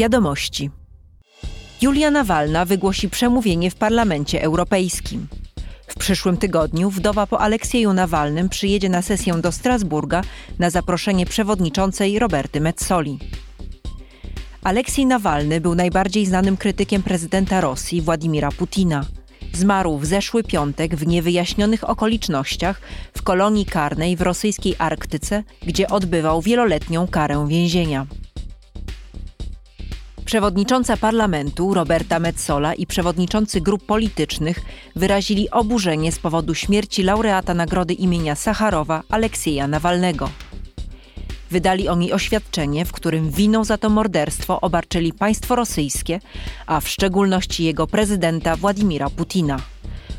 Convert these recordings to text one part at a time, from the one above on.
Wiadomości. Julia Nawalna wygłosi przemówienie w Parlamencie Europejskim. W przyszłym tygodniu wdowa po Aleksieju Nawalnym przyjedzie na sesję do Strasburga na zaproszenie przewodniczącej Roberty Metzoli. Aleksiej Nawalny był najbardziej znanym krytykiem prezydenta Rosji Władimira Putina. Zmarł w zeszły piątek w niewyjaśnionych okolicznościach w kolonii karnej w rosyjskiej Arktyce, gdzie odbywał wieloletnią karę więzienia. Przewodnicząca parlamentu Roberta Metzola i przewodniczący grup politycznych wyrazili oburzenie z powodu śmierci laureata nagrody imienia Sacharowa Aleksieja Nawalnego. Wydali oni oświadczenie, w którym winą za to morderstwo obarczyli państwo rosyjskie, a w szczególności jego prezydenta Władimira Putina.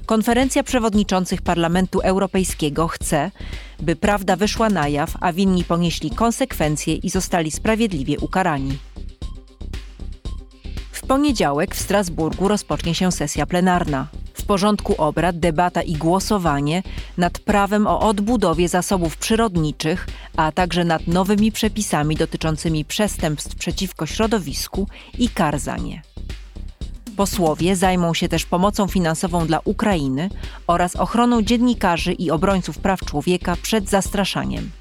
Konferencja przewodniczących Parlamentu Europejskiego chce, by prawda wyszła na jaw, a winni ponieśli konsekwencje i zostali sprawiedliwie ukarani. Poniedziałek w Strasburgu rozpocznie się sesja plenarna. W porządku obrad debata i głosowanie nad prawem o odbudowie zasobów przyrodniczych, a także nad nowymi przepisami dotyczącymi przestępstw przeciwko środowisku i kar za nie. Posłowie zajmą się też pomocą finansową dla Ukrainy oraz ochroną dziennikarzy i obrońców praw człowieka przed zastraszaniem.